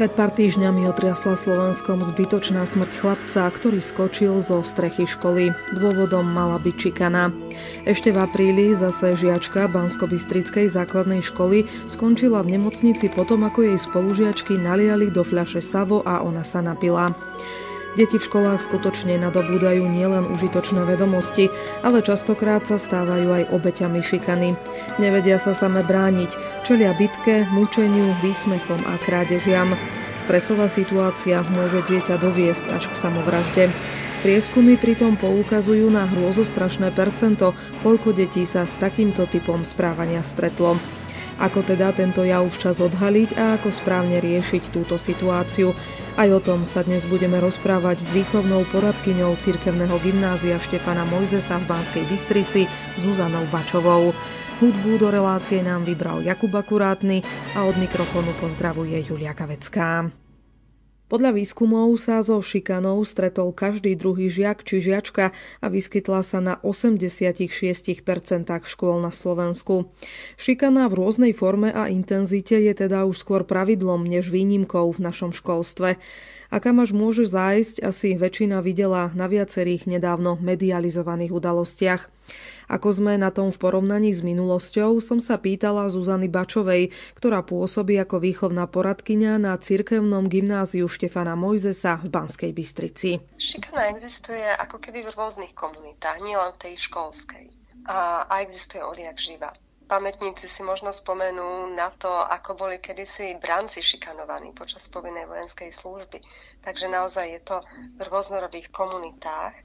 Pred pár týždňami otriasla Slovenskom zbytočná smrť chlapca, ktorý skočil zo strechy školy. Dôvodom mala byť čikana. Ešte v apríli zase žiačka Bansko-Bystrickej základnej školy skončila v nemocnici potom, ako jej spolužiačky naliali do fľaše savo a ona sa napila. Deti v školách skutočne nadobúdajú nielen užitočné vedomosti, ale častokrát sa stávajú aj obeťami šikany. Nevedia sa same brániť, čelia bitke, mučeniu, výsmechom a krádežiam. Stresová situácia môže dieťa doviesť až k samovražde. Prieskumy pritom poukazujú na hrôzostrašné percento, koľko detí sa s takýmto typom správania stretlo. Ako teda tento jav včas odhaliť a ako správne riešiť túto situáciu. Aj o tom sa dnes budeme rozprávať s výchovnou poradkyňou Cirkevného gymnázia Štefana Mojzesa v Banskej Bystrici Zuzanou Bačovou. Hudbu do relácie nám vybral Jakub Akurátny a od mikrofónu pozdravuje Julia Kavecká. Podľa výskumov sa so šikanou stretol každý druhý žiak či žiačka a vyskytla sa na 86% škôl na Slovensku. Šikana v rôznej forme a intenzite je teda už skôr pravidlom než výnimkou v našom školstve a kam až môže zájsť, asi väčšina videla na viacerých nedávno medializovaných udalostiach. Ako sme na tom v porovnaní s minulosťou, som sa pýtala Zuzany Bačovej, ktorá pôsobí ako výchovná poradkyňa na cirkevnom gymnáziu Štefana Mojzesa v Banskej Bystrici. Šikana existuje ako keby v rôznych komunitách, nielen v tej školskej. A, a existuje odjak živa pamätníci si možno spomenú na to, ako boli kedysi branci šikanovaní počas povinnej vojenskej služby. Takže naozaj je to v rôznorodých komunitách.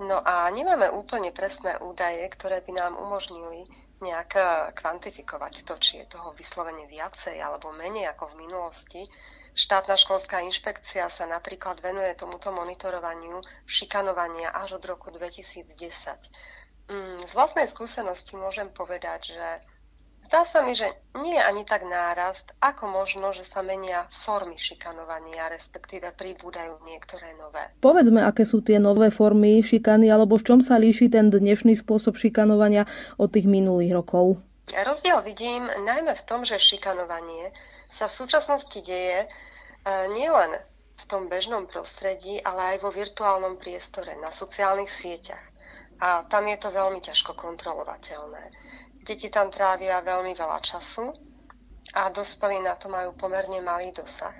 No a nemáme úplne presné údaje, ktoré by nám umožnili nejak eh, kvantifikovať to, či je toho vyslovene viacej alebo menej ako v minulosti. Štátna školská inšpekcia sa napríklad venuje tomuto monitorovaniu šikanovania až od roku 2010. Mm, z vlastnej skúsenosti môžem povedať, že zdá sa mi, že nie je ani tak nárast, ako možno, že sa menia formy šikanovania, respektíve pribúdajú niektoré nové. Povedzme, aké sú tie nové formy šikany, alebo v čom sa líši ten dnešný spôsob šikanovania od tých minulých rokov? Rozdiel vidím najmä v tom, že šikanovanie sa v súčasnosti deje e, nielen v tom bežnom prostredí, ale aj vo virtuálnom priestore, na sociálnych sieťach a tam je to veľmi ťažko kontrolovateľné. Deti tam trávia veľmi veľa času a dospelí na to majú pomerne malý dosah.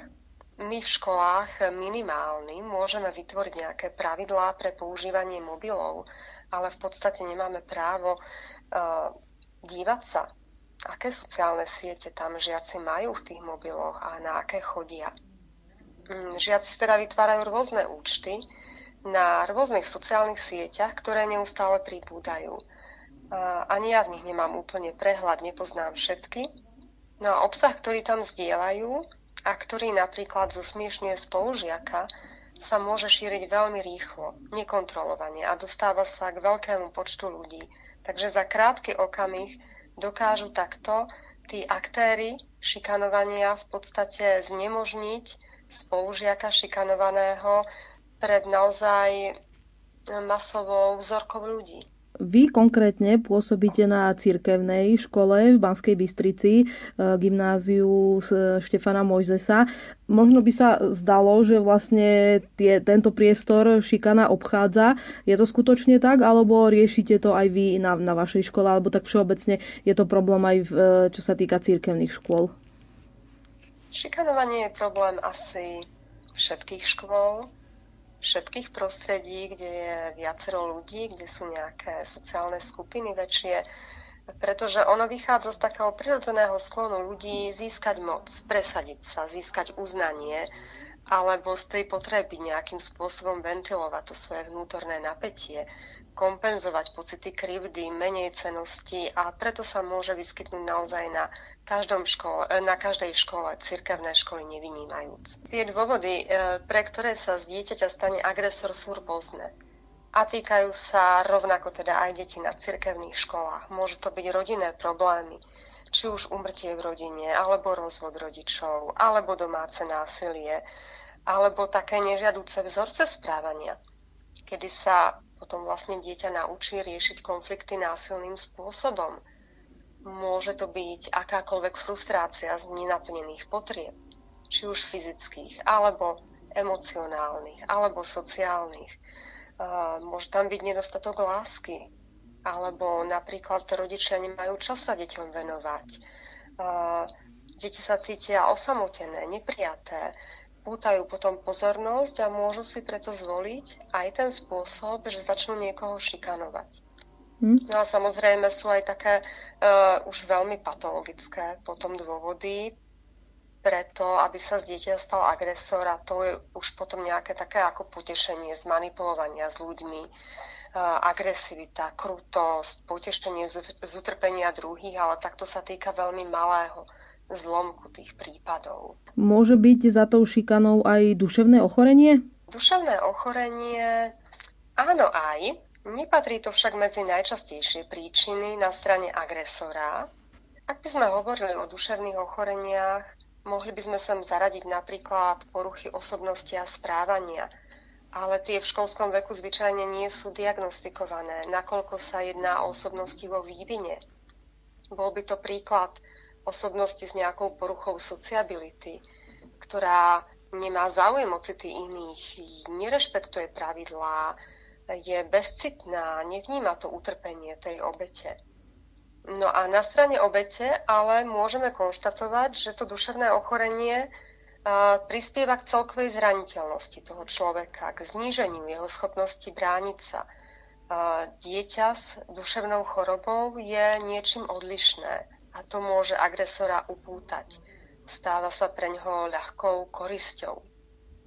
My v školách minimálny môžeme vytvoriť nejaké pravidlá pre používanie mobilov, ale v podstate nemáme právo uh, dívať sa, aké sociálne siete tam žiaci majú v tých mobiloch a na aké chodia. Mm, žiaci teda vytvárajú rôzne účty, na rôznych sociálnych sieťach, ktoré neustále pribúdajú. Ani ja v nich nemám úplne prehľad, nepoznám všetky. No a obsah, ktorý tam zdieľajú a ktorý napríklad zosmiešňuje spolužiaka, sa môže šíriť veľmi rýchlo, nekontrolovane a dostáva sa k veľkému počtu ľudí. Takže za krátky okamih dokážu takto tí aktéry šikanovania v podstate znemožniť spolužiaka šikanovaného pred naozaj masovou vzorkou ľudí. Vy konkrétne pôsobíte na cirkevnej škole v Banskej Bystrici, e, gymnáziu Štefana Mojzesa. Možno by sa zdalo, že vlastne tie, tento priestor šikana obchádza. Je to skutočne tak, alebo riešite to aj vy na, na vašej škole, alebo tak všeobecne je to problém aj v, e, čo sa týka cirkevných škôl? Šikanovanie je problém asi všetkých škôl všetkých prostredí, kde je viacero ľudí, kde sú nejaké sociálne skupiny väčšie, pretože ono vychádza z takého prirodzeného sklonu ľudí získať moc, presadiť sa, získať uznanie, alebo z tej potreby nejakým spôsobom ventilovať to svoje vnútorné napätie kompenzovať pocity krivdy, menej cenosti a preto sa môže vyskytnúť naozaj na, každom škole, na každej škole, cirkevné školy nevynímajúc. Tie dôvody, e, pre ktoré sa z dieťaťa stane agresor, sú rôzne a týkajú sa rovnako teda aj detí na cirkevných školách. Môžu to byť rodinné problémy, či už umrtie v rodine, alebo rozvod rodičov, alebo domáce násilie, alebo také nežiaduce vzorce správania, kedy sa potom vlastne dieťa naučí riešiť konflikty násilným spôsobom. Môže to byť akákoľvek frustrácia z nenaplnených potrieb. či už fyzických, alebo emocionálnych, alebo sociálnych. Môže tam byť nedostatok lásky, alebo napríklad rodičia nemajú čas sa deťom venovať. Deti sa cítia osamotené, neprijaté, pútajú potom pozornosť a môžu si preto zvoliť aj ten spôsob, že začnú niekoho šikanovať. Hm? No a samozrejme sú aj také uh, už veľmi patologické potom dôvody, preto, aby sa z dieťa stal agresor a to je už potom nejaké také ako potešenie z manipulovania s ľuďmi, uh, agresivita, krutosť, potešenie z, z utrpenia druhých, ale takto sa týka veľmi malého zlomku tých prípadov. Môže byť za tou šikanou aj duševné ochorenie? Duševné ochorenie áno aj, Nepatrí to však medzi najčastejšie príčiny na strane agresora. Ak by sme hovorili o duševných ochoreniach, mohli by sme sem zaradiť napríklad poruchy osobnosti a správania, ale tie v školskom veku zvyčajne nie sú diagnostikované, nakoľko sa jedná o osobnosti vo vývine. Bol by to príklad osobnosti s nejakou poruchou sociability, ktorá nemá záujem o city iných, nerešpektuje pravidlá, je bezcitná, nevníma to utrpenie tej obete. No a na strane obete ale môžeme konštatovať, že to duševné ochorenie prispieva k celkovej zraniteľnosti toho človeka, k zníženiu jeho schopnosti brániť sa. Dieťa s duševnou chorobou je niečím odlišné a to môže agresora upútať. Stáva sa pre ňoho ľahkou korisťou.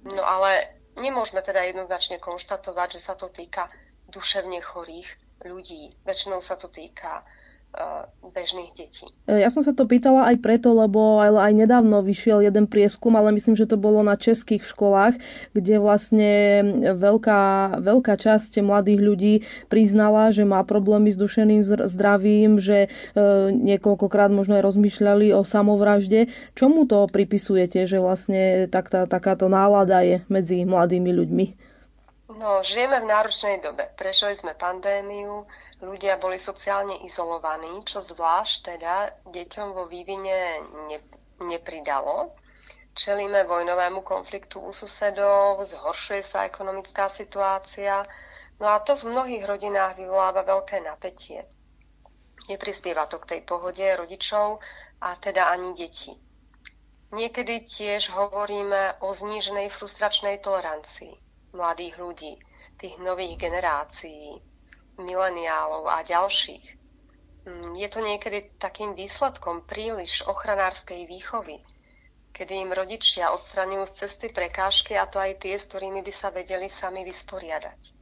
No ale Nemôžeme teda jednoznačne konštatovať, že sa to týka duševne chorých ľudí. Väčšinou sa to týka bežných detí. Ja som sa to pýtala aj preto, lebo aj nedávno vyšiel jeden prieskum, ale myslím, že to bolo na českých školách, kde vlastne veľká, veľká časť mladých ľudí priznala, že má problémy s dušeným zdravím, že e, niekoľkokrát možno aj rozmýšľali o samovražde. Čomu to pripisujete, že vlastne tak, tá, takáto nálada je medzi mladými ľuďmi? No, žijeme v náročnej dobe. Prežili sme pandémiu, ľudia boli sociálne izolovaní, čo zvlášť teda deťom vo vývine ne, nepridalo. Čelíme vojnovému konfliktu u susedov, zhoršuje sa ekonomická situácia, no a to v mnohých rodinách vyvoláva veľké napätie. Neprispieva to k tej pohode rodičov a teda ani detí. Niekedy tiež hovoríme o zníženej frustračnej tolerancii mladých ľudí, tých nových generácií, mileniálov a ďalších. Mm, je to niekedy takým výsledkom príliš ochranárskej výchovy, kedy im rodičia odstraňujú z cesty prekážky a to aj tie, s ktorými by sa vedeli sami vysporiadať.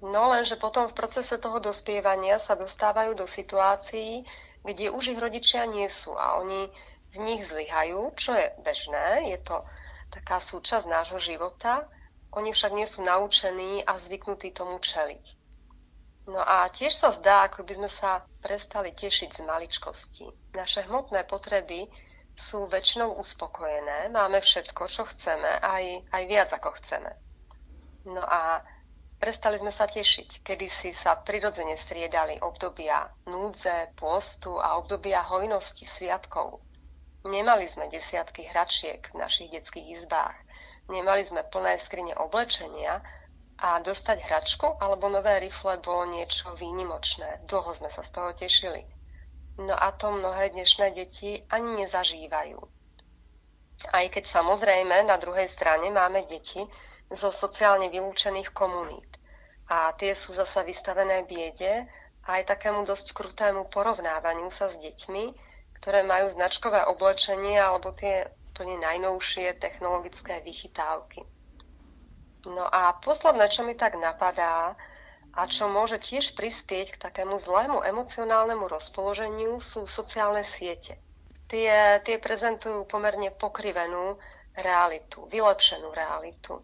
No lenže potom v procese toho dospievania sa dostávajú do situácií, kde už ich rodičia nie sú a oni v nich zlyhajú, čo je bežné, je to taká súčasť nášho života. Oni však nie sú naučení a zvyknutí tomu čeliť. No a tiež sa zdá, ako by sme sa prestali tešiť z maličkosti. Naše hmotné potreby sú väčšinou uspokojené, máme všetko, čo chceme, aj, aj viac ako chceme. No a prestali sme sa tešiť, kedy si sa prirodzene striedali obdobia núdze, pôstu a obdobia hojnosti sviatkov. Nemali sme desiatky hračiek v našich detských izbách, nemali sme plné skrine oblečenia a dostať hračku alebo nové rifle bolo niečo výnimočné. Dlho sme sa z toho tešili. No a to mnohé dnešné deti ani nezažívajú. Aj keď samozrejme na druhej strane máme deti zo sociálne vylúčených komunít. A tie sú zasa vystavené biede a aj takému dosť krutému porovnávaniu sa s deťmi, ktoré majú značkové oblečenie alebo tie úplne najnovšie technologické vychytávky. No a posledné, čo mi tak napadá a čo môže tiež prispieť k takému zlému emocionálnemu rozpoloženiu sú sociálne siete. Tie, tie prezentujú pomerne pokrivenú realitu, vylepšenú realitu.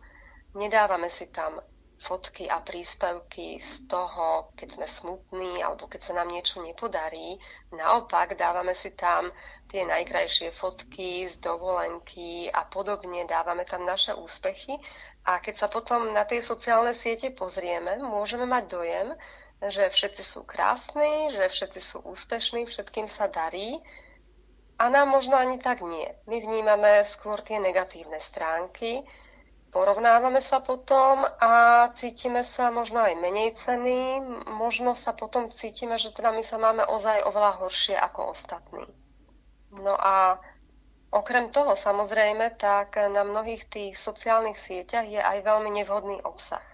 Nedávame si tam fotky a príspevky z toho, keď sme smutní alebo keď sa nám niečo nepodarí. Naopak dávame si tam tie najkrajšie fotky z dovolenky a podobne, dávame tam naše úspechy a keď sa potom na tie sociálne siete pozrieme, môžeme mať dojem, že všetci sú krásni, že všetci sú úspešní, všetkým sa darí, A nám možno ani tak nie. My vnímame skôr tie negatívne stránky, porovnávame sa potom a cítime sa možno aj menej cený, možno sa potom cítime, že teda my sa máme ozaj oveľa horšie ako ostatní. No a okrem toho samozrejme, tak na mnohých tých sociálnych sieťach je aj veľmi nevhodný obsah.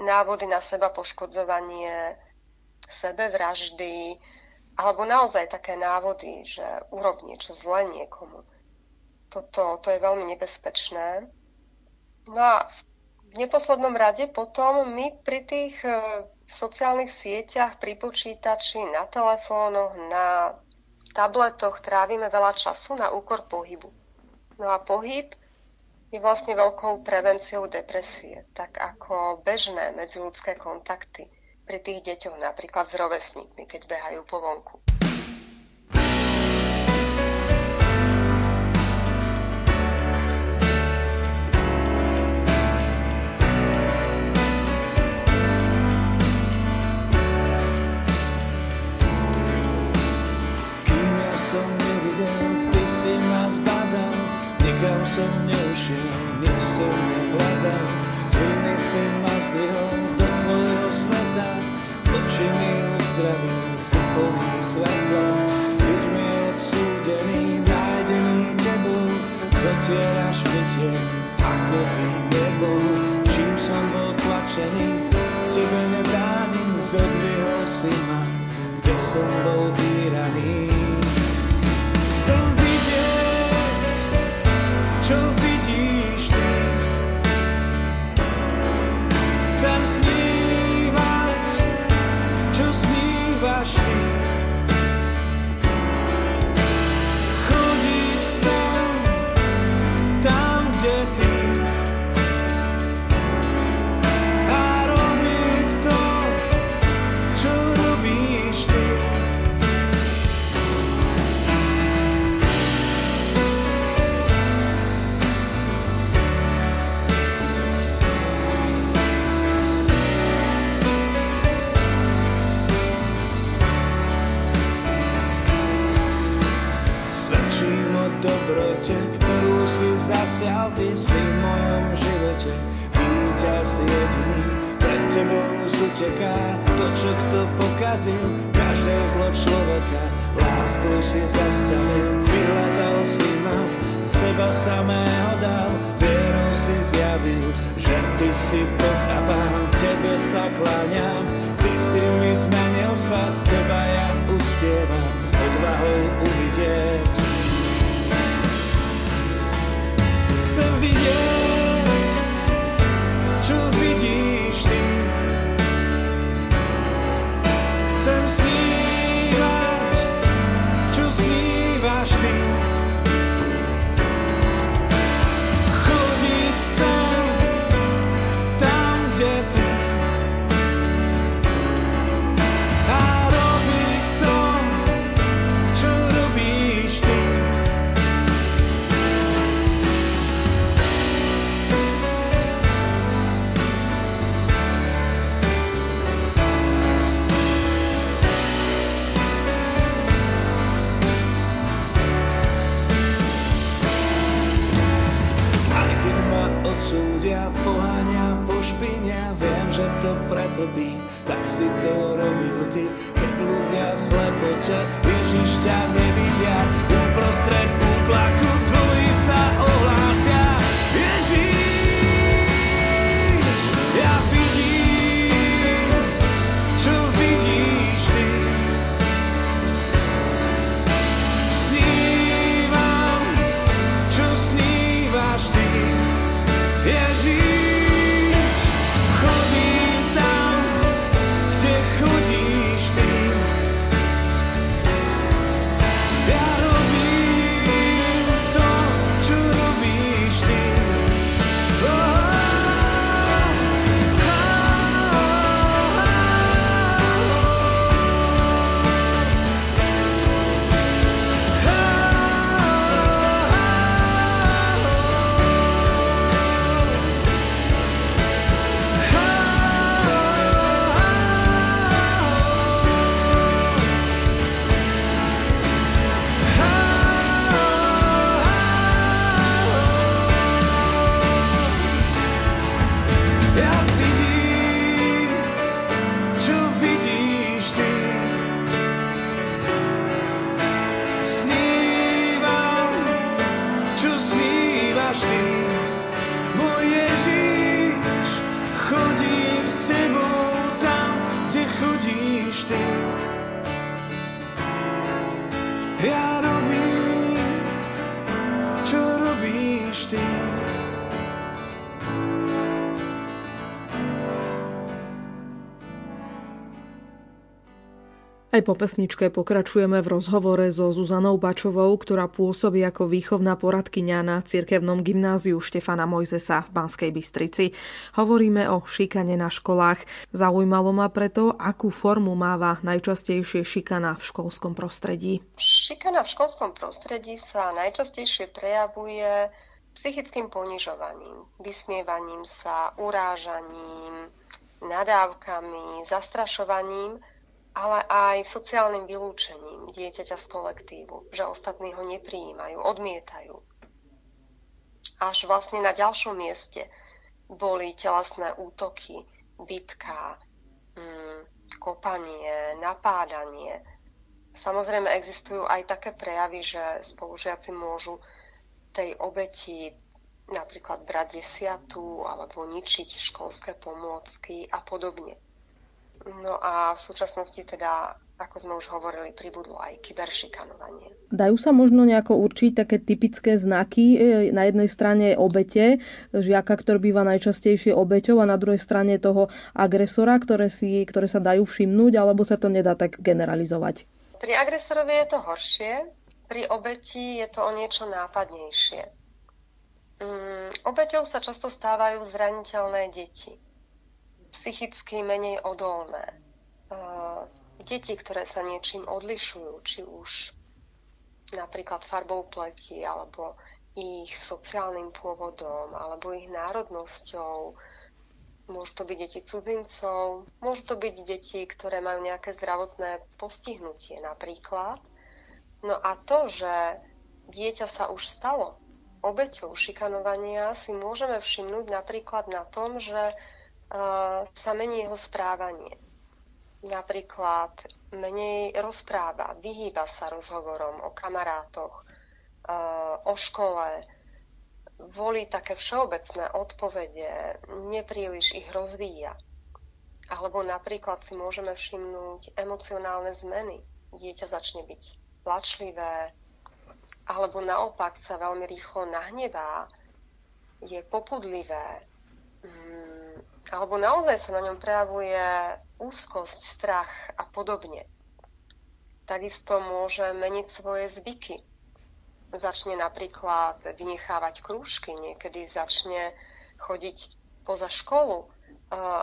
Návody na seba poškodzovanie, sebevraždy, alebo naozaj také návody, že urob niečo zle niekomu. Toto to je veľmi nebezpečné. No a v neposlednom rade potom my pri tých e, sociálnych sieťach, pri počítači, na telefónoch, na tabletoch trávime veľa času na úkor pohybu. No a pohyb je vlastne veľkou prevenciou depresie, tak ako bežné medziludské kontakty pri tých deťoch, napríklad s rovesníkmi, keď behajú po vonku. Som neušiel, nič som nehľadal. Z viny si ma zdvihol do tvojho sveta. Oči mi uzdravil, si plný svetla. Mi odsúdený, nájdený tebou. Zotieraš mi tieň, ako by nebol. Čím som bol tlačený, tebe nebráni Zodvihol si ma, kde som bol týraný sa kláňam. Ty si mi zmenil svat, teba ja ustievam. Odvahou uvidieť. Chcem vidieť pretrpí, tak si to robil ty. Keď ľudia slepoče Ježiš ťa nevidia uprostred úplaku, Aj po pesničke pokračujeme v rozhovore so Zuzanou Bačovou, ktorá pôsobí ako výchovná poradkyňa na cirkevnom gymnáziu Štefana Mojzesa v Banskej Bystrici. Hovoríme o šikane na školách. Zaujímalo ma preto, akú formu máva najčastejšie šikana v školskom prostredí. Šikana v školskom prostredí sa najčastejšie prejavuje psychickým ponižovaním, vysmievaním sa, urážaním, nadávkami, zastrašovaním – ale aj sociálnym vylúčením dieťaťa z kolektívu, že ostatní ho neprijímajú, odmietajú. Až vlastne na ďalšom mieste boli telesné útoky, bitka, mm, kopanie, napádanie. Samozrejme existujú aj také prejavy, že spolužiaci môžu tej obeti napríklad brať desiatu alebo ničiť školské pomôcky a podobne. No a v súčasnosti teda, ako sme už hovorili, pribudlo aj kyberšikanovanie. Dajú sa možno nejako určiť také typické znaky? E, na jednej strane obete, žiaka, ktorý býva najčastejšie obeťou a na druhej strane toho agresora, ktoré, si, ktoré sa dajú všimnúť, alebo sa to nedá tak generalizovať? Pri agresorovi je to horšie, pri obeti je to o niečo nápadnejšie. Mm, obeťou sa často stávajú zraniteľné deti psychicky menej odolné. Deti, ktoré sa niečím odlišujú, či už napríklad farbou pleti, alebo ich sociálnym pôvodom, alebo ich národnosťou, môžu to byť deti cudzincov, môžu to byť deti, ktoré majú nejaké zdravotné postihnutie napríklad. No a to, že dieťa sa už stalo obeťou šikanovania, si môžeme všimnúť napríklad na tom, že sa mení jeho správanie. Napríklad menej rozpráva, vyhýba sa rozhovorom o kamarátoch, o škole, volí také všeobecné odpovede, nepríliš ich rozvíja. Alebo napríklad si môžeme všimnúť emocionálne zmeny. Dieťa začne byť plačlivé, alebo naopak sa veľmi rýchlo nahnevá, je popudlivé, mm, alebo naozaj sa na ňom prejavuje úzkosť, strach a podobne. Takisto môže meniť svoje zvyky. Začne napríklad vynechávať krúžky, niekedy začne chodiť poza školu,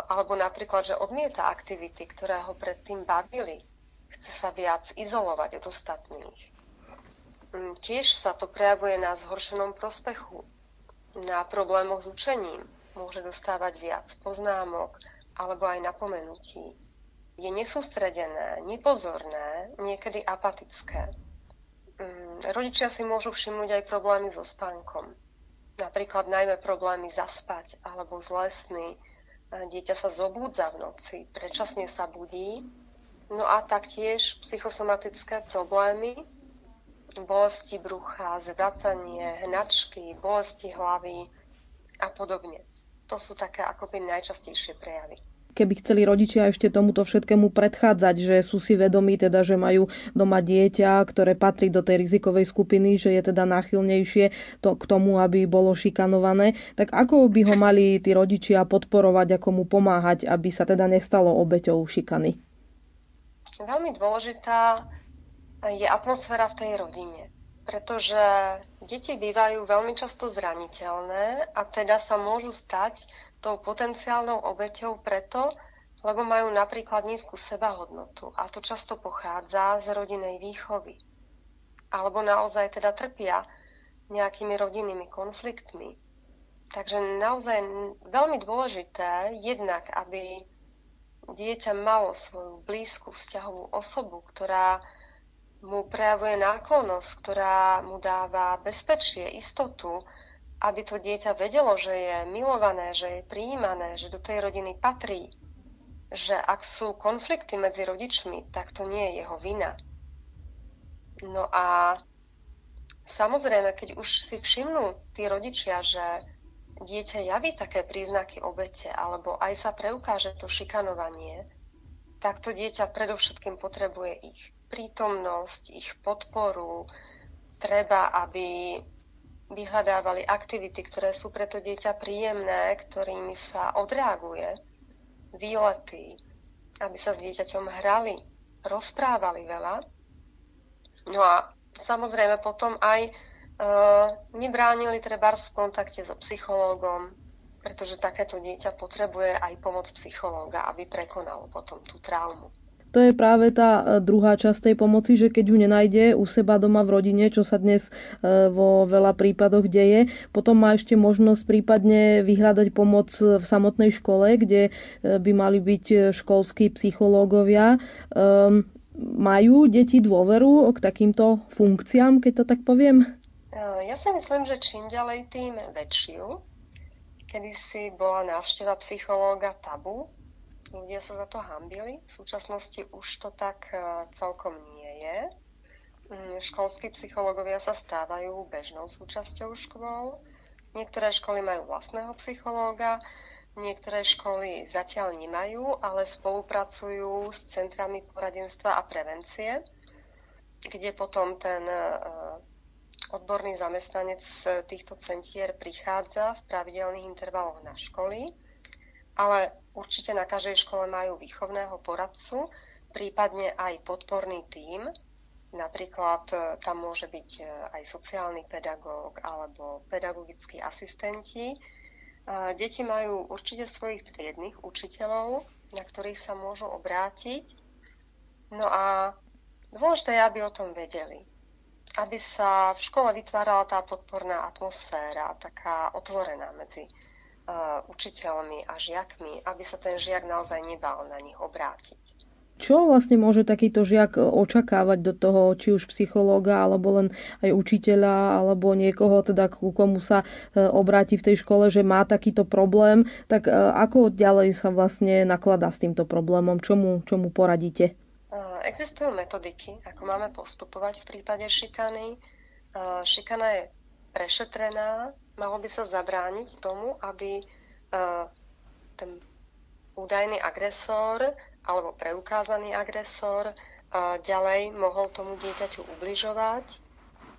alebo napríklad, že odmieta aktivity, ktoré ho predtým bavili. Chce sa viac izolovať od ostatných. Mm, tiež sa to prejavuje na zhoršenom prospechu, na problémoch s učením, môže dostávať viac poznámok alebo aj napomenutí. Je nesústredené, nepozorné, niekedy apatické. Mm, rodičia si môžu všimnúť aj problémy so spánkom. Napríklad najmä problémy zaspať alebo zlé sny. Dieťa sa zobúdza v noci, predčasne sa budí. No a taktiež psychosomatické problémy, bolesti brucha, zvracanie, hnačky, bolesti hlavy a podobne. To sú také akoby najčastejšie prejavy keby chceli rodičia ešte tomuto všetkému predchádzať, že sú si vedomí teda, že majú doma dieťa, ktoré patrí do tej rizikovej skupiny, že je teda náchylnejšie to, k tomu, aby bolo šikanované, tak ako by ho mali tí rodičia podporovať, ako mu pomáhať, aby sa teda nestalo obeťou šikany? Veľmi dôležitá je atmosféra v tej rodine pretože deti bývajú veľmi často zraniteľné a teda sa môžu stať tou potenciálnou obeťou preto, lebo majú napríklad nízku sebahodnotu a to často pochádza z rodinej výchovy. Alebo naozaj teda trpia nejakými rodinnými konfliktmi. Takže naozaj veľmi dôležité jednak, aby dieťa malo svoju blízku vzťahovú osobu, ktorá mu prejavuje náklonnosť, ktorá mu dáva bezpečie, istotu, aby to dieťa vedelo, že je milované, že je prijímané, že do tej rodiny patrí, že ak sú konflikty medzi rodičmi, tak to nie je jeho vina. No a samozrejme, keď už si všimnú tí rodičia, že dieťa javí také príznaky obete, alebo aj sa preukáže to šikanovanie, tak to dieťa predovšetkým potrebuje ich prítomnosť, ich podporu. Treba, aby vyhľadávali aktivity, ktoré sú pre to dieťa príjemné, ktorými sa odreaguje, výlety, aby sa s dieťaťom hrali, rozprávali veľa. No a samozrejme potom aj nebránili treba v kontakte so psychológom, pretože takéto dieťa potrebuje aj pomoc psychológa, aby prekonalo potom tú traumu. To je práve tá e, druhá časť tej pomoci, že keď ju nenájde u seba doma v rodine, čo sa dnes e, vo veľa prípadoch deje, potom má ešte možnosť prípadne vyhľadať pomoc v samotnej škole, kde e, by mali byť školskí psychológovia. Ehm, majú deti dôveru k takýmto funkciám, keď to tak poviem? Ja si myslím, že čím ďalej, tým väčšiu. Kedy si bola návšteva psychológa tabu, ľudia sa za to hambili. V súčasnosti už to tak e, celkom nie je. Mm, školskí psychológovia sa stávajú bežnou súčasťou škôl. Niektoré školy majú vlastného psychológa, niektoré školy zatiaľ nemajú, ale spolupracujú s centrami poradenstva a prevencie, kde potom ten e, Odborný zamestnanec z týchto centier prichádza v pravidelných intervaloch na školy, ale určite na každej škole majú výchovného poradcu, prípadne aj podporný tím. Napríklad e, tam môže byť e, aj sociálny pedagóg alebo pedagogickí asistenti. E, deti majú určite svojich triednych učiteľov, na ktorých sa môžu obrátiť. No a dôležité je, aby o tom vedeli aby sa v škole vytvárala tá podporná atmosféra, taká otvorená medzi uh, učiteľmi a žiakmi, aby sa ten žiak naozaj nebal na nich obrátiť. Čo vlastne môže takýto žiak očakávať do toho, či už psychológa, alebo len aj učiteľa, alebo niekoho, teda ku komu sa e, obráti v tej škole, že má takýto problém, tak e, ako ďalej sa vlastne nakladá s týmto problémom? Čomu, čomu poradíte? Existujú metodiky, ako máme postupovať v prípade šikany. Šikana je prešetrená, malo by sa zabrániť tomu, aby ten údajný agresor alebo preukázaný agresor ďalej mohol tomu dieťaťu ubližovať.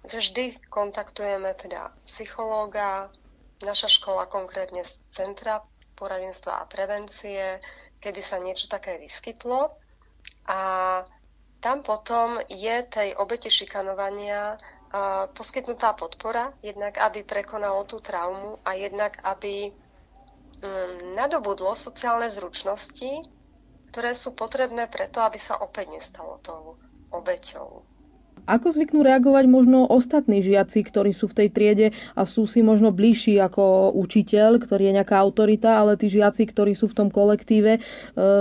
Vždy kontaktujeme teda psychológa, naša škola konkrétne z Centra poradenstva a prevencie, keby sa niečo také vyskytlo a tam potom je tej obete šikanovania poskytnutá podpora, jednak aby prekonalo tú traumu a jednak aby um, nadobudlo sociálne zručnosti, ktoré sú potrebné preto, aby sa opäť nestalo tou obeťou. Ako zvyknú reagovať možno ostatní žiaci, ktorí sú v tej triede a sú si možno bližší ako učiteľ, ktorý je nejaká autorita, ale tí žiaci, ktorí sú v tom kolektíve, e,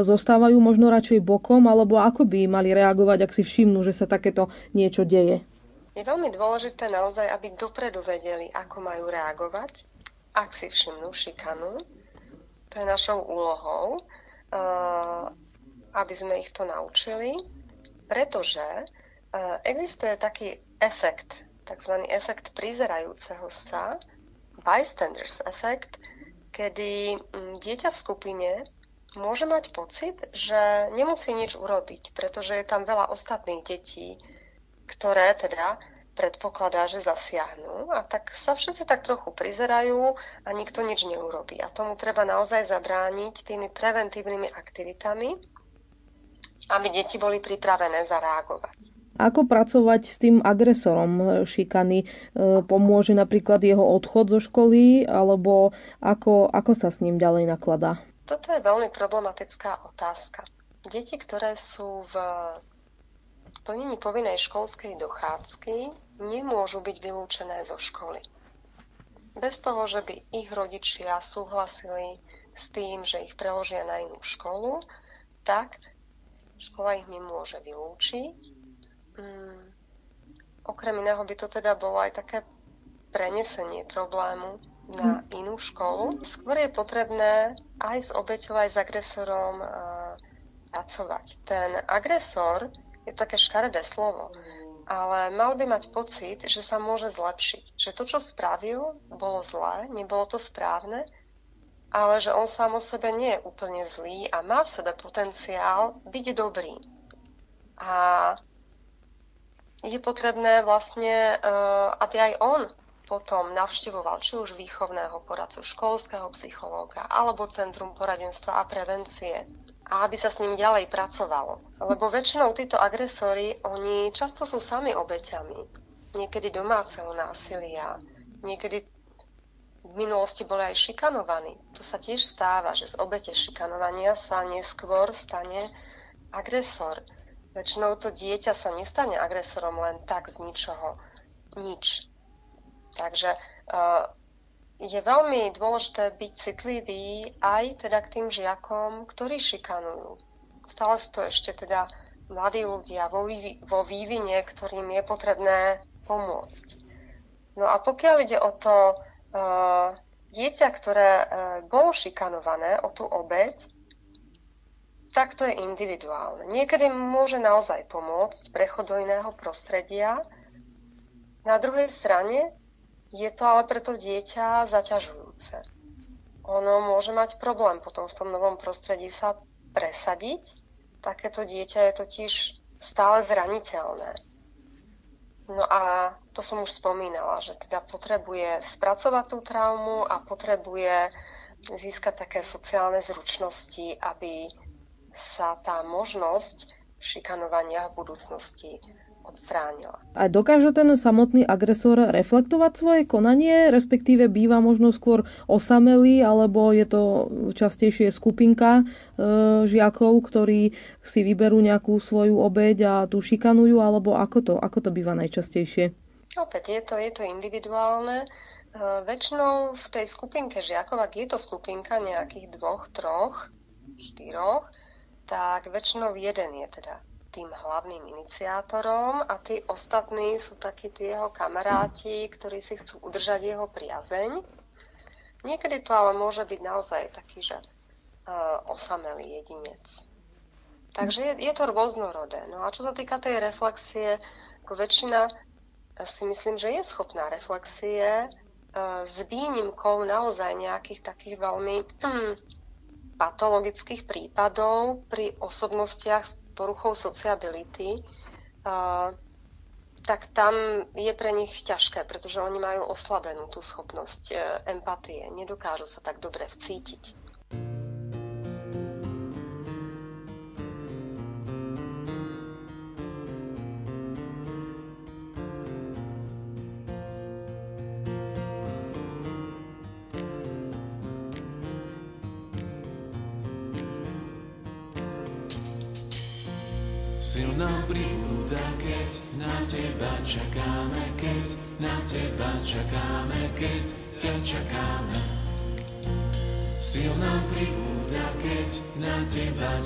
zostávajú možno radšej bokom, alebo ako by mali reagovať, ak si všimnú, že sa takéto niečo deje? Je veľmi dôležité naozaj, aby dopredu vedeli, ako majú reagovať, ak si všimnú šikanu. To je našou úlohou, e, aby sme ich to naučili, pretože existuje taký efekt, tzv. efekt prizerajúceho sa, bystanders efekt, kedy mm, dieťa v skupine môže mať pocit, že nemusí nič urobiť, pretože je tam veľa ostatných detí, ktoré teda predpokladá, že zasiahnu a tak sa všetci tak trochu prizerajú a nikto nič neurobí. A tomu treba naozaj zabrániť tými preventívnymi aktivitami, aby deti boli pripravené zareagovať. Ako pracovať s tým agresorom šikany? E, pomôže napríklad jeho odchod zo školy, alebo ako, ako sa s ním ďalej nakladá? Toto je veľmi problematická otázka. Deti, ktoré sú v plnení povinnej školskej dochádzky, nemôžu byť vylúčené zo školy. Bez toho, že by ich rodičia súhlasili s tým, že ich preložia na inú školu, tak škola ich nemôže vylúčiť Mm, okrem iného by to teda bolo aj také prenesenie problému na hm. inú školu. Skôr je potrebné aj s obeťou, aj s agresorom uh, pracovať. Ten agresor je také škaredé slovo, ale mal by mať pocit, že sa môže zlepšiť. Že to, čo spravil, bolo zlé, nebolo to správne, ale že on sám o sebe nie je úplne zlý a má v sebe potenciál byť dobrý. A je potrebné vlastne, eh, aby aj on potom navštevoval či už výchovného poradcu, školského psychológa alebo Centrum poradenstva a prevencie, a aby sa s ním ďalej pracovalo. Lebo väčšinou títo agresori, oni často sú sami obeťami. Niekedy domáceho násilia, niekedy v minulosti boli aj šikanovaní. To sa tiež stáva, že z obete šikanovania sa neskôr stane agresor. Väčšinou to dieťa sa nestane agresorom len tak z ničoho. Nič. Takže uh, je veľmi dôležité byť citlivý aj teda k tým žiakom, ktorí šikanujú. Stále sú to ešte teda mladí ľudia vo, vývi- vo vývine, ktorým je potrebné pomôcť. No a pokiaľ ide o to uh, dieťa, ktoré uh, bolo šikanované, o tú obeď, tak to je individuálne. Niekedy môže naozaj pomôcť prechod do iného prostredia. Na druhej strane je to ale pre to dieťa zaťažujúce. Ono môže mať problém potom v tom novom prostredí sa presadiť. Takéto dieťa je totiž stále zraniteľné. No a to som už spomínala, že teda potrebuje spracovať tú traumu a potrebuje získať také sociálne zručnosti, aby sa tá možnosť šikanovania v budúcnosti odstránila. A dokáže ten samotný agresor reflektovať svoje konanie, respektíve býva možno skôr osamelý, alebo je to častejšie skupinka e, žiakov, ktorí si vyberú nejakú svoju obeď a tu šikanujú, alebo ako to, ako to býva najčastejšie? Opäť je to, je to individuálne. E, väčšinou v tej skupinke žiakov, ak je to skupinka nejakých dvoch, troch, štyroch, tak väčšinou jeden je teda tým hlavným iniciátorom a tí ostatní sú takí tí jeho kamaráti, ktorí si chcú udržať jeho priazeň. Niekedy to ale môže byť naozaj taký, že uh, osamelý jedinec. Takže je, je to rôznorodé. No a čo sa týka tej reflexie, ako väčšina si myslím, že je schopná reflexie uh, s výnimkou naozaj nejakých takých veľmi patologických prípadov pri osobnostiach poruchou sociability, tak tam je pre nich ťažké, pretože oni majú oslabenú tú schopnosť e, empatie, nedokážu sa tak dobre vcítiť. Na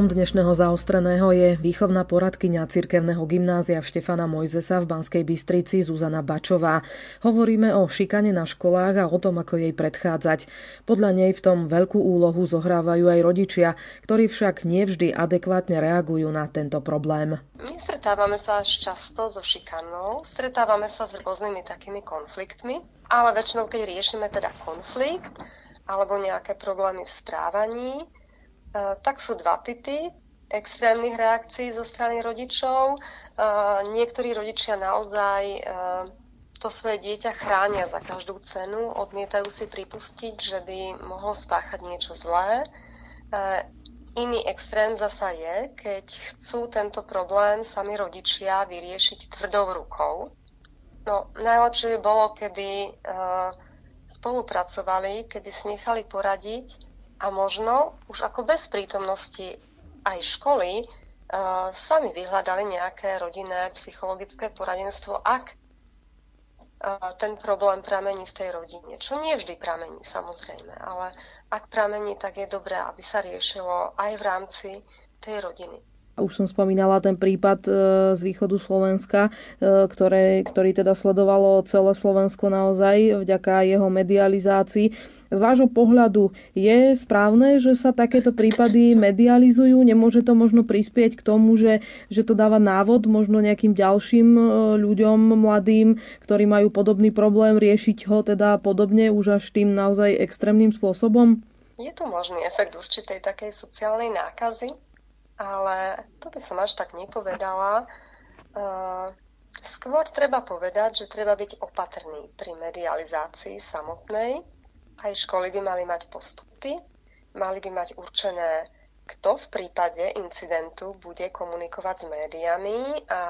Hosťom dnešného zaostreného je výchovná poradkyňa cirkevného gymnázia Štefana Mojzesa v Banskej Bystrici Zuzana Bačová. Hovoríme o šikane na školách a o tom, ako jej predchádzať. Podľa nej v tom veľkú úlohu zohrávajú aj rodičia, ktorí však nevždy adekvátne reagujú na tento problém. My stretávame sa až často so šikanou, stretávame sa s rôznymi takými konfliktmi, ale väčšinou, keď riešime teda konflikt alebo nejaké problémy v správaní, tak sú dva typy extrémnych reakcií zo strany rodičov. E, niektorí rodičia naozaj e, to svoje dieťa chránia za každú cenu, odmietajú si pripustiť, že by mohol spáchať niečo zlé. Iný extrém zasa je, keď chcú tento problém sami rodičia vyriešiť tvrdou rukou. No, najlepšie by bolo, keby spolupracovali, keby si nechali poradiť a možno už ako bez prítomnosti aj školy uh, sami vyhľadali nejaké rodinné psychologické poradenstvo, ak uh, ten problém pramení v tej rodine. Čo nie vždy pramení, samozrejme, ale ak pramení, tak je dobré, aby sa riešilo aj v rámci tej rodiny. Už som spomínala ten prípad e, z východu Slovenska, ktoré, ktorý teda sledovalo celé Slovensko naozaj vďaka jeho medializácii z vášho pohľadu je správne, že sa takéto prípady medializujú? Nemôže to možno prispieť k tomu, že, že to dáva návod možno nejakým ďalším e, ľuďom mladým, ktorí majú podobný problém, riešiť ho teda podobne už až tým naozaj extrémnym spôsobom? Je tu možný efekt určitej takej sociálnej nákazy, ale to by som až tak nepovedala. Uh, skôr treba povedať, že treba byť opatrný pri medializácii samotnej, aj školy by mali mať postupy, mali by mať určené, kto v prípade incidentu bude komunikovať s médiami a, a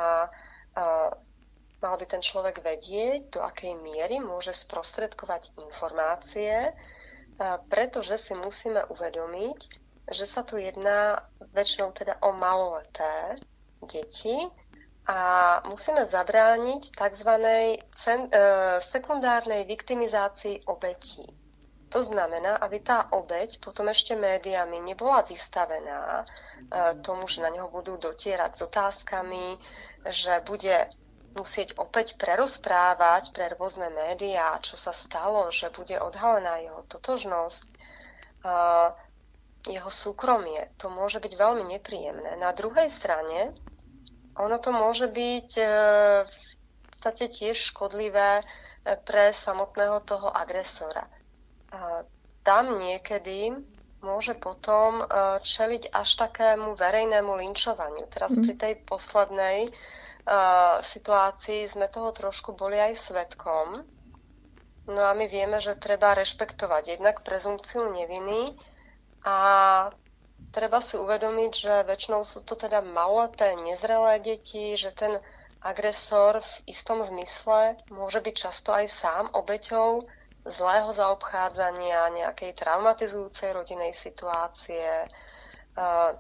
mal by ten človek vedieť, do akej miery môže sprostredkovať informácie, pretože si musíme uvedomiť, že sa tu jedná väčšinou teda o maloleté deti a musíme zabrániť tzv. E, sekundárnej viktimizácii obetí. To znamená, aby tá obeď potom ešte médiami nebola vystavená e, tomu, že na neho budú dotierať s otázkami, že bude musieť opäť prerozprávať pre rôzne médiá, čo sa stalo, že bude odhalená jeho totožnosť, e, jeho súkromie. To môže byť veľmi nepríjemné. Na druhej strane, ono to môže byť e, v podstate tiež škodlivé pre samotného toho agresora tam niekedy môže potom e, čeliť až takému verejnému linčovaniu. Teraz mm. pri tej poslednej uh, situácii sme toho trošku boli aj svetkom. No a my vieme, že treba rešpektovať jednak prezumciu neviny a treba si uvedomiť, že väčšinou sú to teda maloleté, nezrelé deti, že ten agresor v istom zmysle môže byť často aj sám obeťou zlého zaobchádzania, nejakej traumatizujúcej rodinej situácie, uh,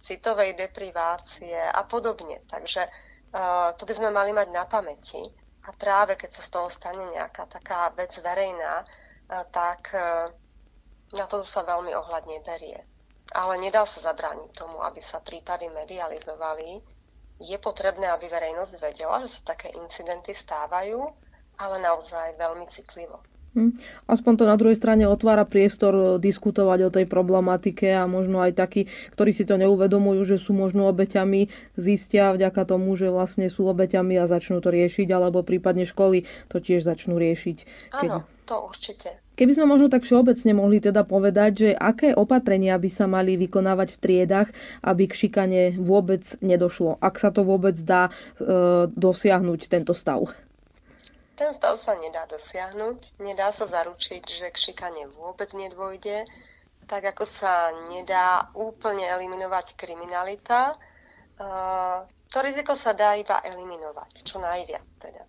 citovej deprivácie a podobne. Takže uh, to by sme mali mať na pamäti. A práve keď sa z toho stane nejaká taká vec verejná, uh, tak na to sa veľmi ohľadne berie. Ale nedá sa zabrániť tomu, aby sa prípady medializovali. Je potrebné, aby verejnosť vedela, že sa také incidenty stávajú, ale naozaj veľmi citlivo. Hm. Aspoň to na druhej strane otvára priestor e, diskutovať o tej problematike a možno aj takí, ktorí si to neuvedomujú, že sú možno obeťami, zistia vďaka tomu, že vlastne sú obeťami a začnú to riešiť, alebo prípadne školy to tiež začnú riešiť. Áno, to určite. Keby sme možno tak všeobecne mohli teda povedať, že aké opatrenia by sa mali vykonávať v triedach, aby k šikane vôbec nedošlo, ak sa to vôbec dá e, dosiahnuť tento stav. Ten stav sa nedá dosiahnuť, nedá sa zaručiť, že k šikane vôbec nedôjde, tak ako sa nedá úplne eliminovať kriminalita. To riziko sa dá iba eliminovať, čo najviac teda.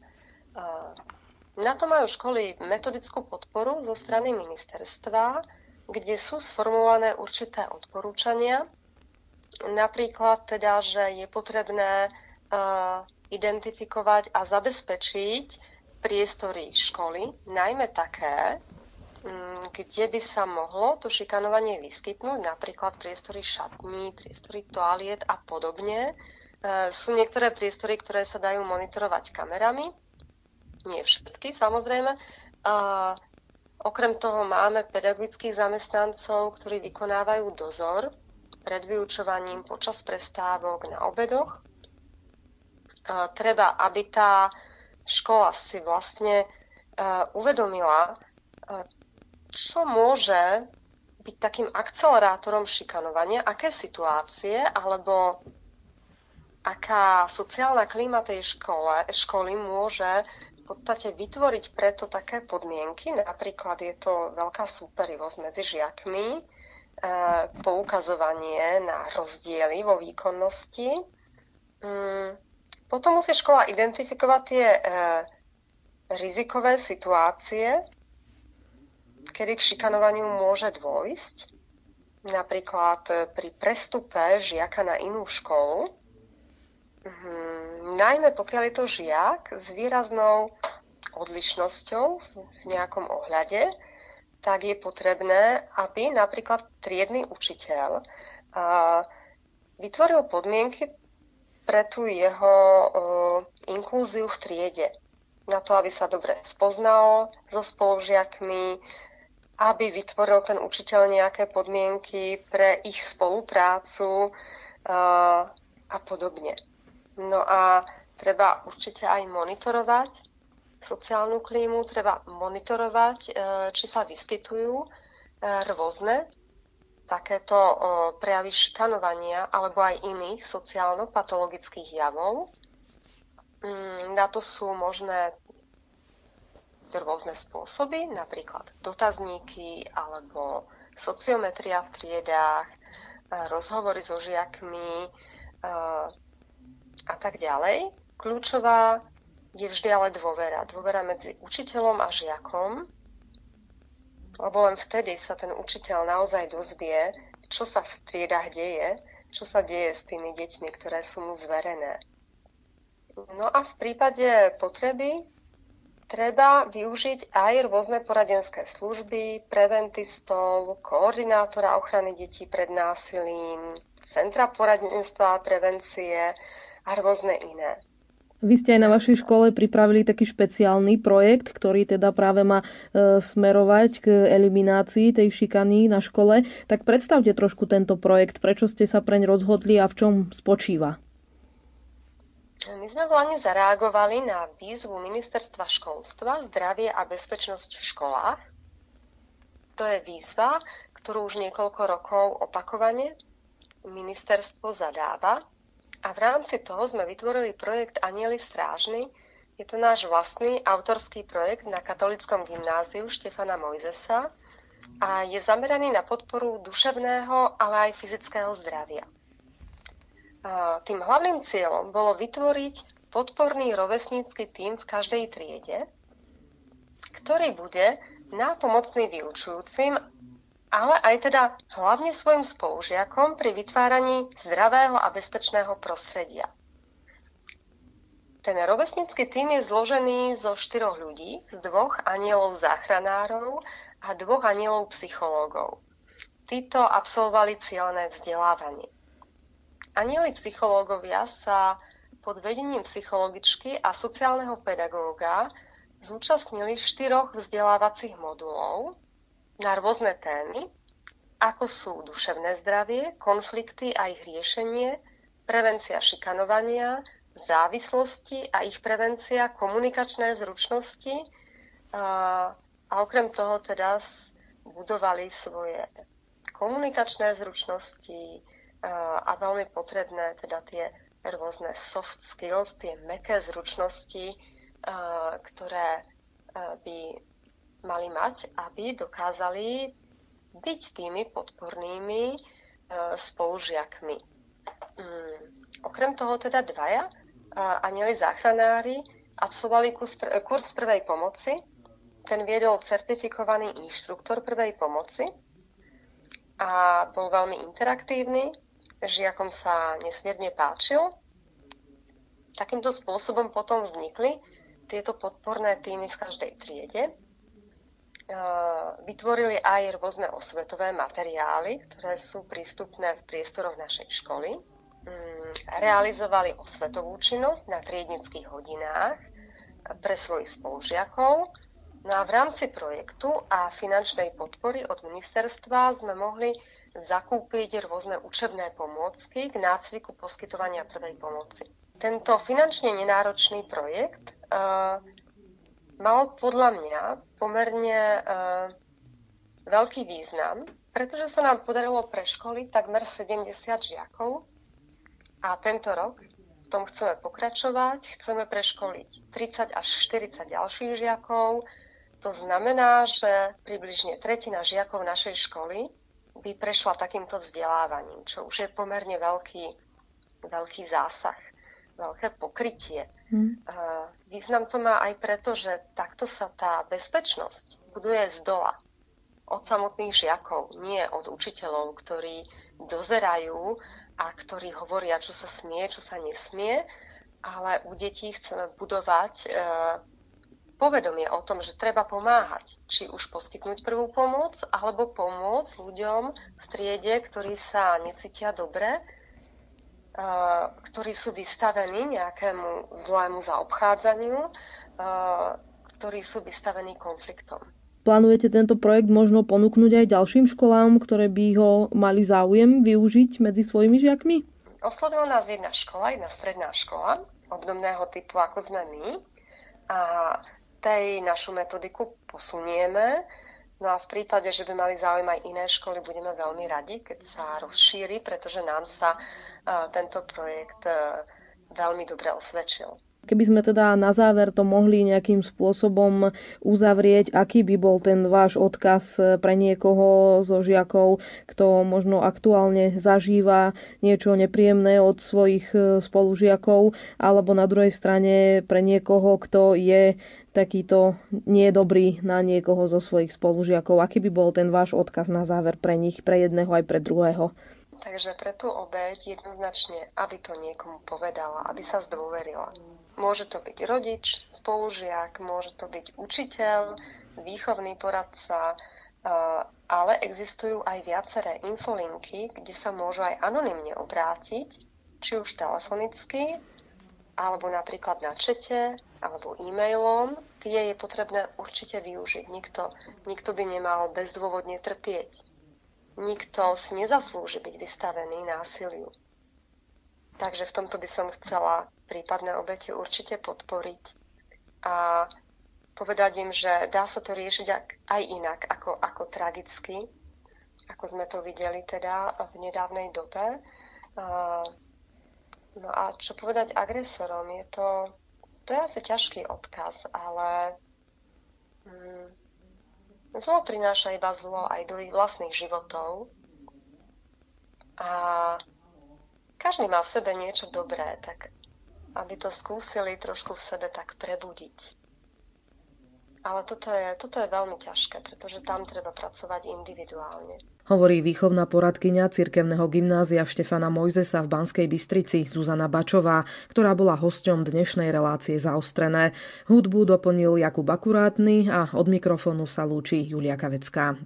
Na to majú školy metodickú podporu zo strany ministerstva, kde sú sformulované určité odporúčania. Napríklad teda, že je potrebné identifikovať a zabezpečiť priestory školy, najmä také, mm, kde by sa mohlo to šikanovanie vyskytnúť, napríklad priestory šatní, priestory toaliet a podobne. E, sú niektoré priestory, ktoré sa dajú monitorovať kamerami, nie všetky samozrejme. Okrem toho máme pedagogických zamestnancov, ktorí vykonávajú dozor pred vyučovaním počas prestávok na obedoch. Treba, aby tá škola si vlastne uvedomila, čo môže byť takým akcelerátorom šikanovania, aké situácie alebo aká sociálna klíma tej škole, školy môže v podstate vytvoriť preto také podmienky. Napríklad je to veľká súperivosť medzi žiakmi, E, poukazovanie na rozdiely vo výkonnosti. Potom musí škola identifikovať tie e, rizikové situácie, kedy k šikanovaniu môže dôjsť, napríklad e, pri prestupe žiaka na inú školu, mm, najmä pokiaľ je to žiak s výraznou odlišnosťou v nejakom ohľade, tak je potrebné, aby napríklad triedny učiteľ vytvoril podmienky pre tú jeho inklúziu v triede. Na to, aby sa dobre spoznal so spolužiakmi, aby vytvoril ten učiteľ nejaké podmienky pre ich spoluprácu a podobne. No a treba určite aj monitorovať sociálnu klímu, treba monitorovať, e, či sa vyskytujú e, rôzne takéto e, prejavy šikanovania alebo aj iných sociálno-patologických javov. Mm, na to sú možné rôzne spôsoby, napríklad dotazníky alebo sociometria v triedách, rozhovory so žiakmi a tak ďalej. Kľúčová je vždy ale dôvera. Dôvera medzi učiteľom a žiakom, lebo len vtedy sa ten učiteľ naozaj dozvie, čo sa v triedách deje, čo sa deje s tými deťmi, ktoré sú mu zverené. No a v prípade potreby treba využiť aj rôzne poradenské služby, preventistov, koordinátora ochrany detí pred násilím, centra poradenstva a prevencie a rôzne iné. Vy ste aj na vašej škole pripravili taký špeciálny projekt, ktorý teda práve má e, smerovať k eliminácii tej šikany na škole. Tak predstavte trošku tento projekt, prečo ste sa preň rozhodli a v čom spočíva. My sme vlastne zareagovali na výzvu Ministerstva školstva, zdravie a bezpečnosť v školách. To je výzva, ktorú už niekoľko rokov opakovane ministerstvo zadáva a v rámci toho sme vytvorili projekt Anieli strážny. Je to náš vlastný autorský projekt na katolickom gymnáziu Štefana Mojzesa a je zameraný na podporu duševného, ale aj fyzického zdravia. Tým hlavným cieľom bolo vytvoriť podporný rovesnícky tím v každej triede, ktorý bude nápomocný vyučujúcim ale aj teda hlavne svojim spolužiakom pri vytváraní zdravého a bezpečného prostredia. Ten rovesnický tým je zložený zo štyroch ľudí, z dvoch anielov záchranárov a dvoch anielov psychológov. Títo absolvovali cieľné vzdelávanie. Anieli psychológovia sa pod vedením psychologičky a sociálneho pedagóga zúčastnili štyroch vzdelávacích modulov, na rôzne témy, ako sú duševné zdravie, konflikty a ich riešenie, prevencia šikanovania, závislosti a ich prevencia, komunikačné zručnosti a, okrem toho teda budovali svoje komunikačné zručnosti a, veľmi potrebné teda tie rôzne soft skills, tie meké zručnosti, ktoré by mali mať, aby dokázali byť tými podpornými e, spolužiakmi. Mm, okrem toho teda dvaja anieli záchranári absolvovali kurz prvej pomoci. Ten viedol certifikovaný inštruktor prvej pomoci a bol veľmi interaktívny. Žiakom sa nesmierne páčil. Takýmto spôsobom potom vznikli tieto podporné týmy v každej triede vytvorili aj rôzne osvetové materiály, ktoré sú prístupné v priestoroch našej školy. Mm, realizovali osvetovú činnosť na triednických hodinách pre svojich spolužiakov. No a v rámci projektu a finančnej podpory od ministerstva sme mohli zakúpiť rôzne učebné pomôcky k nácviku poskytovania prvej pomoci. Tento finančne nenáročný projekt uh, mal podľa mňa pomerne uh, veľký význam, pretože sa nám podarilo preškoliť takmer 70 žiakov a tento rok v tom chceme pokračovať. Chceme preškoliť 30 až 40 ďalších žiakov. To znamená, že približne tretina žiakov našej školy by prešla takýmto vzdelávaním, čo už je pomerne veľký, veľký zásah veľké pokrytie. Hmm. Význam to má aj preto, že takto sa tá bezpečnosť buduje z dola. Od samotných žiakov, nie od učiteľov, ktorí dozerajú a ktorí hovoria, čo sa smie, čo sa nesmie, ale u detí chceme budovať e, povedomie o tom, že treba pomáhať. Či už poskytnúť prvú pomoc, alebo pomôcť ľuďom v triede, ktorí sa necítia dobre ktorí sú vystavení nejakému zlému zaobchádzaniu, ktorí sú vystavení konfliktom. Plánujete tento projekt možno ponúknuť aj ďalším školám, ktoré by ho mali záujem využiť medzi svojimi žiakmi? Oslovila nás jedna škola, jedna stredná škola, obdobného typu ako sme my. A tej našu metodiku posunieme No a v prípade, že by mali záujem aj iné školy, budeme veľmi radi, keď sa rozšíri, pretože nám sa uh, tento projekt uh, veľmi dobre osvedčil. Keby sme teda na záver to mohli nejakým spôsobom uzavrieť, aký by bol ten váš odkaz pre niekoho zo žiakov, kto možno aktuálne zažíva niečo nepríjemné od svojich e, spolužiakov, alebo na druhej strane pre niekoho, kto je takýto nie na niekoho zo svojich spolužiakov. Aký by bol ten váš odkaz na záver pre nich, pre jedného aj pre druhého? Takže pre tú obeď jednoznačne, aby to niekomu povedala, aby sa zdôverila. Môže to byť rodič, spolužiak, môže to byť učiteľ, výchovný poradca, ale existujú aj viaceré infolinky, kde sa môžu aj anonymne obrátiť, či už telefonicky, alebo napríklad na čete, alebo e-mailom. Tie je potrebné určite využiť. Nikto, nikto by nemal bezdôvodne trpieť. Nikto si nezaslúži byť vystavený násiliu. Takže v tomto by som chcela prípadné obete určite podporiť a povedať im, že dá sa to riešiť aj inak ako, ako tragicky, ako sme to videli teda v nedávnej dobe. No a čo povedať agresorom? Je to, to je asi ťažký odkaz, ale hm, zlo prináša iba zlo aj do ich vlastných životov. A každý má v sebe niečo dobré, tak aby to skúsili trošku v sebe tak prebudiť. Ale toto je, toto je veľmi ťažké, pretože tam treba pracovať individuálne. Hovorí výchovná poradkyňa cirkevného gymnázia Štefana Mojzesa v Banskej Bystrici Zuzana Bačová, ktorá bola hosťom dnešnej relácie zaostrené. Hudbu doplnil Jakub Akurátny a od mikrofónu sa lúči Julia Kavecká.